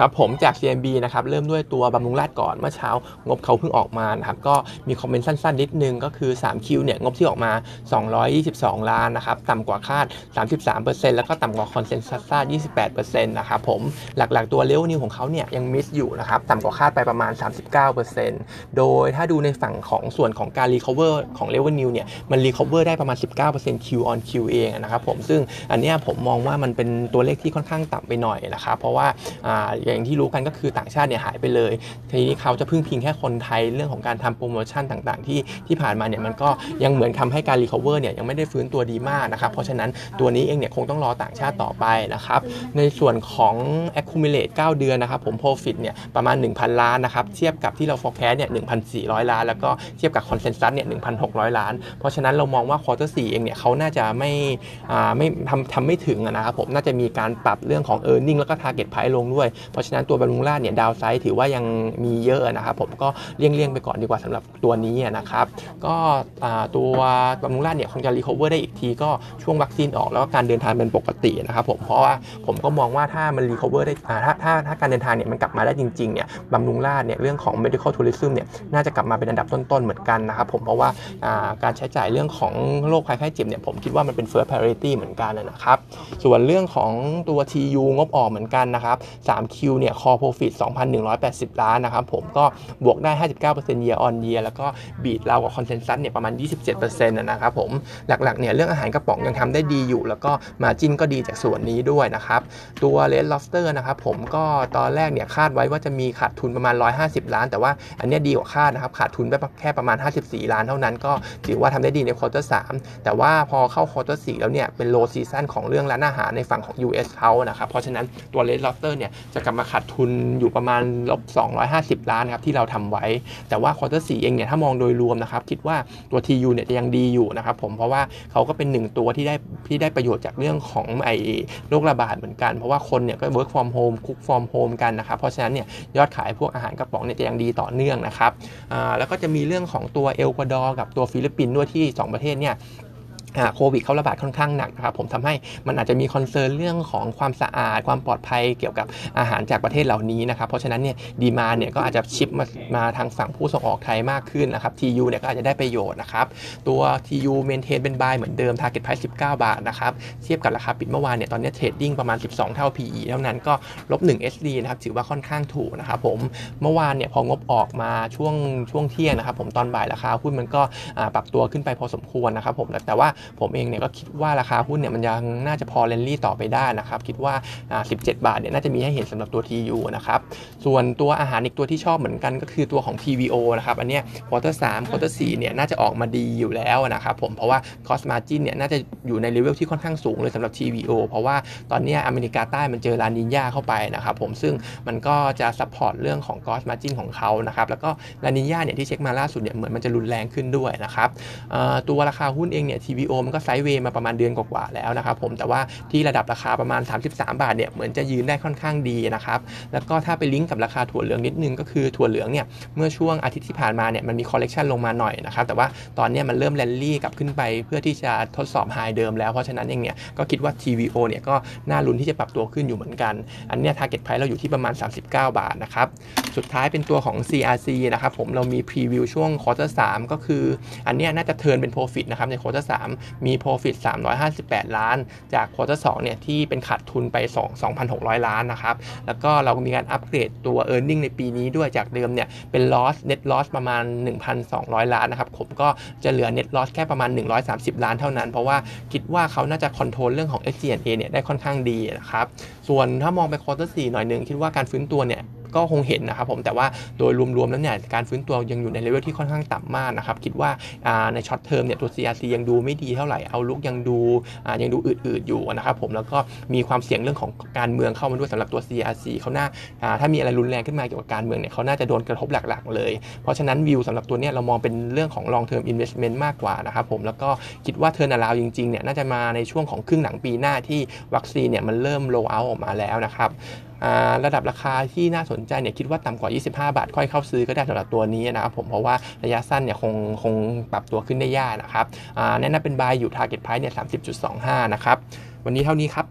ครับผมจาก CMB นะครับเริ่มด้วยตัวบำรุงราษฎร์ก่อนเมื่อเช้างบเขาเพิ่งออกมานะครับก็มี comment สั้นๆนิดนึงก็คือ 3Q เนี่ยงบที่ออกมา 222 ล้านนะครับต่ำกว่าคาด 33%แล้วก็ต่ำกว่า consensus คาด 28%นะครับผมหลักๆตัว revenue ของเขาเนี่ยยัง miss อยู่นะครับต่ำกว่าคาดไปประมาณ 39%โดยถ้าดูในฝั่งของส่วนของการ recover ของ revenue เนี่ยมัน recover ได้ประมาณ 19% Q on Q เองนะครับผมซึ่งอันนี้ผมมองว่ามันเป็นตัวเลขที่ค่อนข้างต่ำไปหน่อยนะครับเพราะว่าอย่างที่รู้กันก็คือต่างชาติเนี่ยหายไปเลย ทีนี้เขาจะพึ่งพิงแค่คนไทยเรื่องของการทำโปรโมชั่นต่างๆ ที่ที่ผ่านมาเนี่ยมันก็ยังเหมือนทำให้การ recover เนี่ยยังไม่ได้ฟื้นตัวดีมากนะครับเพราะฉะนั้นตัวนี้เองเนี่ยคงต้องรอต่างชาติต่อไปนะครับในส่วนของ accumulate 9 เดือนนะครับผม profit เนี่ยประมาณ 1,000 ล้านนะครับเทียบกับที่เรา forecast เนี่ย1,400 ล้าน แล้วก็เทียบกับ consensus เนี่ย1,600 ล้าน เพราะฉะนั้นเรามองว่า quarter 4เองเนี่ยเขาน่าจะไม่อ่าไม่ทำทำไม่ถึงนะครับผมน่าจะมีการปรับเรื่องของ e a r n i n g แล้วก็ target price ลงด้วยเพราะฉะนั้นตัวบำรุงราษฎร์เนี่ย downside ถือว่ายังมีเยอะนะครับผมก็เลี่ยงๆไปก่อนดีกว่าสำหรับตัวนี้นะครับก็ตัวบำรุงราษฎร์เนี่ยคงจะ recover ได้อีกทีก็ช่วงวัคซีนออกแล้วก็การเดินทางเป็นปกตินะครับผมเพราะว่าผมก็มองว่าถ้ามัน recover ได้อ่าถ้าถ้าถ้าการเดินทางเนี่ยมันกลับมาได้จริงๆเนี่ยบำรุงราชเนี่ยเรื่องของ medical tourism เนี่ยน่าจะกลับมาเป็นอันดับต้นๆเหมือนกันนะครับผมเพราะว่าอ่าการใช้จ่ายเรื่องของโรคภัยไข้เจ็บเนี่ยผมคิดว่ามันเป็น first priority เหมือนกันนะครับส่วนเรื่องของตัว TU งบออกเหมือนกันนะครับ 3Q เนี่ย core profit 2,180 ล้านนะครับผมก็บวกได้ 59% year on year แล้วก็บีดเรากับ consensus เนี่ยประมาณ 27%นะครับผมหลักๆเนี่ยเรื่องอาหารกระป๋องยังทำได้ดีอยู่ แล้วก็มาจินก็ดีจากส่วนนี้ด้วยนะครับ ตัว Red Lobster นะครับผมก็ตอนแรกเนี่ยคาดไว้ว่าจะมีขาดทุนประมาณ 150 ล้าน แต่ว่าอันนี้ดีกว่าคาดนะครับขาดทุนไปแค่ประมาณ 54 ล้านเท่านั้นก็ถือว่าทำได้ดีใน quarter 3แต่ว่าพอเข้า quarter 4แล้วเนี่ยเป็น low season ของเรื่องร้านอาหารในฝั่งของ US เขานะครับเพราะฉะนั้นตัว Red Lobster เนี่ยจะกลับมาขาดทุนอยู่ประมาณลบ250 ล้านครับที่เราทำไว้ แต่ว่า quarter 4เองเนี่ยถ้ามองโดยรวมนะครับคิดว่าตัว TU เนี่ยจะยังดีอยู่นะครับผมเพราะว่าเขาก็เป็นหนึ่งตัวที่ได้ที่ได้ประโยชน์จากเรื่องของไอ้โรคระบาดเหมือนกัน เพราะว่าคนเนี่ยก็ work from home cook from home กันนะครับเพราะฉะนั้นเนี่ยยอดขายพวกอาหารกระป๋องเนี่ยจะยังดีต่อเนื่องนะครับอ่าแล้วก็จะมีเรื่องของตัวเอกวาดอร์กับตัวฟิลิปปินส์ด้วยที่ 2 ประเทศเนี่ย โควิดเขาระบาดค่อนข้างหนักนะครับผมทำให้มันอาจจะมี concern เรื่องของความสะอาด ความปลอดภัยเกี่ยวกับอาหารจากประเทศเหล่านี้นะครับเพราะฉะนั้นเนี่ย demand เนี่ยก็อาจจะ shift มามาทางฝั่งผู้ส่งออกไทยมากขึ้นนะครับ TU เนี่ยก็อาจจะได้ประโยชน์นะครับตัว TU maintain เป็น buy เหมือนเดิม target price 19 บาทนะครับเทียบกับราคาปิดเมื่อวานเนี่ยตอนนี้เทรดดิ้งประมาณ 12 เท่า PE เท่านั้นก็ลบ1 SD นะครับถือว่าค่อนข้างถูกนะครับผมเมื่อวานเนี่ยพองบออกมาช่วงช่วงเที่ยงนะครับผมตอนบ่ายราคาหุ้นมันก็ปรับตัวขึ้นไปพอสมควรนะครับผมแต่ว่าผมเองเนี่ยก็คิดว่าราคาหุ้นเนี่ยมันยังน่าจะพอเรนลี่ต่อไปได้นะครับ คิดว่า 17 บาทเนี่ยน่าจะมีให้เห็นสำหรับตัว TU นะครับ ส่วนตัวอาหารอีกตัวที่ชอบเหมือนกันก็คือตัวของ PVO นะครับ อันเนี้ยquarter สาม quarter สี่เนี่ยน่าจะออกมาดีอยู่แล้วนะครับผม เพราะว่า crush margin เนี่ยน่าจะอยู่ในเลเวลที่ค่อนข้างสูงเลยสำหรับ TVO เพราะว่าตอนนี้อเมริกาใต้มันเจอลานินยาเข้าไปนะครับผม ซึ่งมันก็จะ support เรื่องของ crush margin ของเขานะครับแล้วก็ลานินยาเนี่ยที่เช็คมาล่าสุดเนี่ยเหมือนมันจะรุนแรงขึ้นด้วยนะครับตัวราคาหุ้นเองเนี่ย TVO มันก็ sideways มาประมาณเดือนกว่าๆแล้วนะครับผมแต่ว่าที่ระดับราคาประมาณ 33 บาทเนี่ยเหมือนจะยืนได้ค่อนข้างดีนะครับแล้วก็ถ้าไปลิงก์กับราคาถั่วเหลืองนิดนึงก็คือถั่วเหลืองเนี่ยเมื่อช่วงอาทิตย์ที่ผ่านมาเนี่ยมันมี correction ลงมาหน่อยนะครับแต่ว่าตอนนี้มันเริ่มแรนลี่กลับขึ้นไป เพื่อที่จะทดสอบ high เดิมแล้วเพราะฉะนั้นเองเนี่ยก็คิดว่า TVO เนี่ยก็น่าลุ้นที่จะปรับตัวขึ้นอยู่เหมือนกัน อันนี้ target price เราอยู่ที่ประมาณ 39 บาทนะครับสุดท้ายเป็นตัวของ CRC นะครับผมเรามี preview ช่วง quarter 3ก็คืออันนี้น่าจะ turn เป็น profit นะครับใน quarter 3มี profit 358 ล้าน จาก quarter 2เนี่ยที่เป็นขาดทุนไป 2 2,600 ล้านนะครับ แล้วก็เรามีการอัปเกรดตัว e a r n i n g ในปีนี้ด้วยจากเดิมเนี่ยเป็น loss net loss ประมาณ 1,200 ล้านนะครับผมก็จะเหลือ net loss แค่ประมาณ 130 ล้านเท่านั้น เพราะว่าคิดว่าเขาน่าจะ control เรื่องของ SG&A เนี่ยได้ค่อนข้างดีนะครับส่วนถ้ามองไป quarter 4หน่อยหนึ่งคิดว่าการฟื้นตัวเนี่ย ก็คงเห็นนะครับผมแต่ว่าโดยรวมๆแล้วเนี่ยการฟื้นตัวยังอยู่ในเลเวลที่ค่อนข้างต่ำมากนะครับคิดว่าใน short term เนี่ยตัว CRC ยังดูไม่ดีเท่าไหร่ outlook ยังดูยังดูอืดๆอยู่นะครับผมแล้วก็มีความเสี่ยงเรื่องของการเมืองเข้ามาด้วยสำหรับตัว CRC เขาหน้าถ้ามีอะไรรุนแรงขึ้นมาเกี่ยวกับการเมืองเนี่ยเขาน่าจะโดนกระทบหลักๆ เลย เพราะฉะนั้นวิวสำหรับตัวนี้เรามองเป็นเรื่องของ long term investment มากกว่านะครับผมแล้วก็คิดว่า turnaround จริงๆเนี่ยน่าจะมาในช่วงของครึ่งหลังปีหน้าที่วัคซีนเนี่ยมันเริ่ม roll out ออกมาแล้วนะครับระดับราคาที่น่าสนใจเนี่ยคิดว่าต่ำกว่า 25 บาท ค่อยเข้าซื้อก็ได้สำหรับตัวนี้นะครับผมเพราะว่าระยะสั้นเนี่ยคงคงปรับตัวขึ้นได้ยากนะครับแนะนำเป็นบายอยู่ target price เนี่ย30.25 นะครับ วันนี้เท่านี้ครับ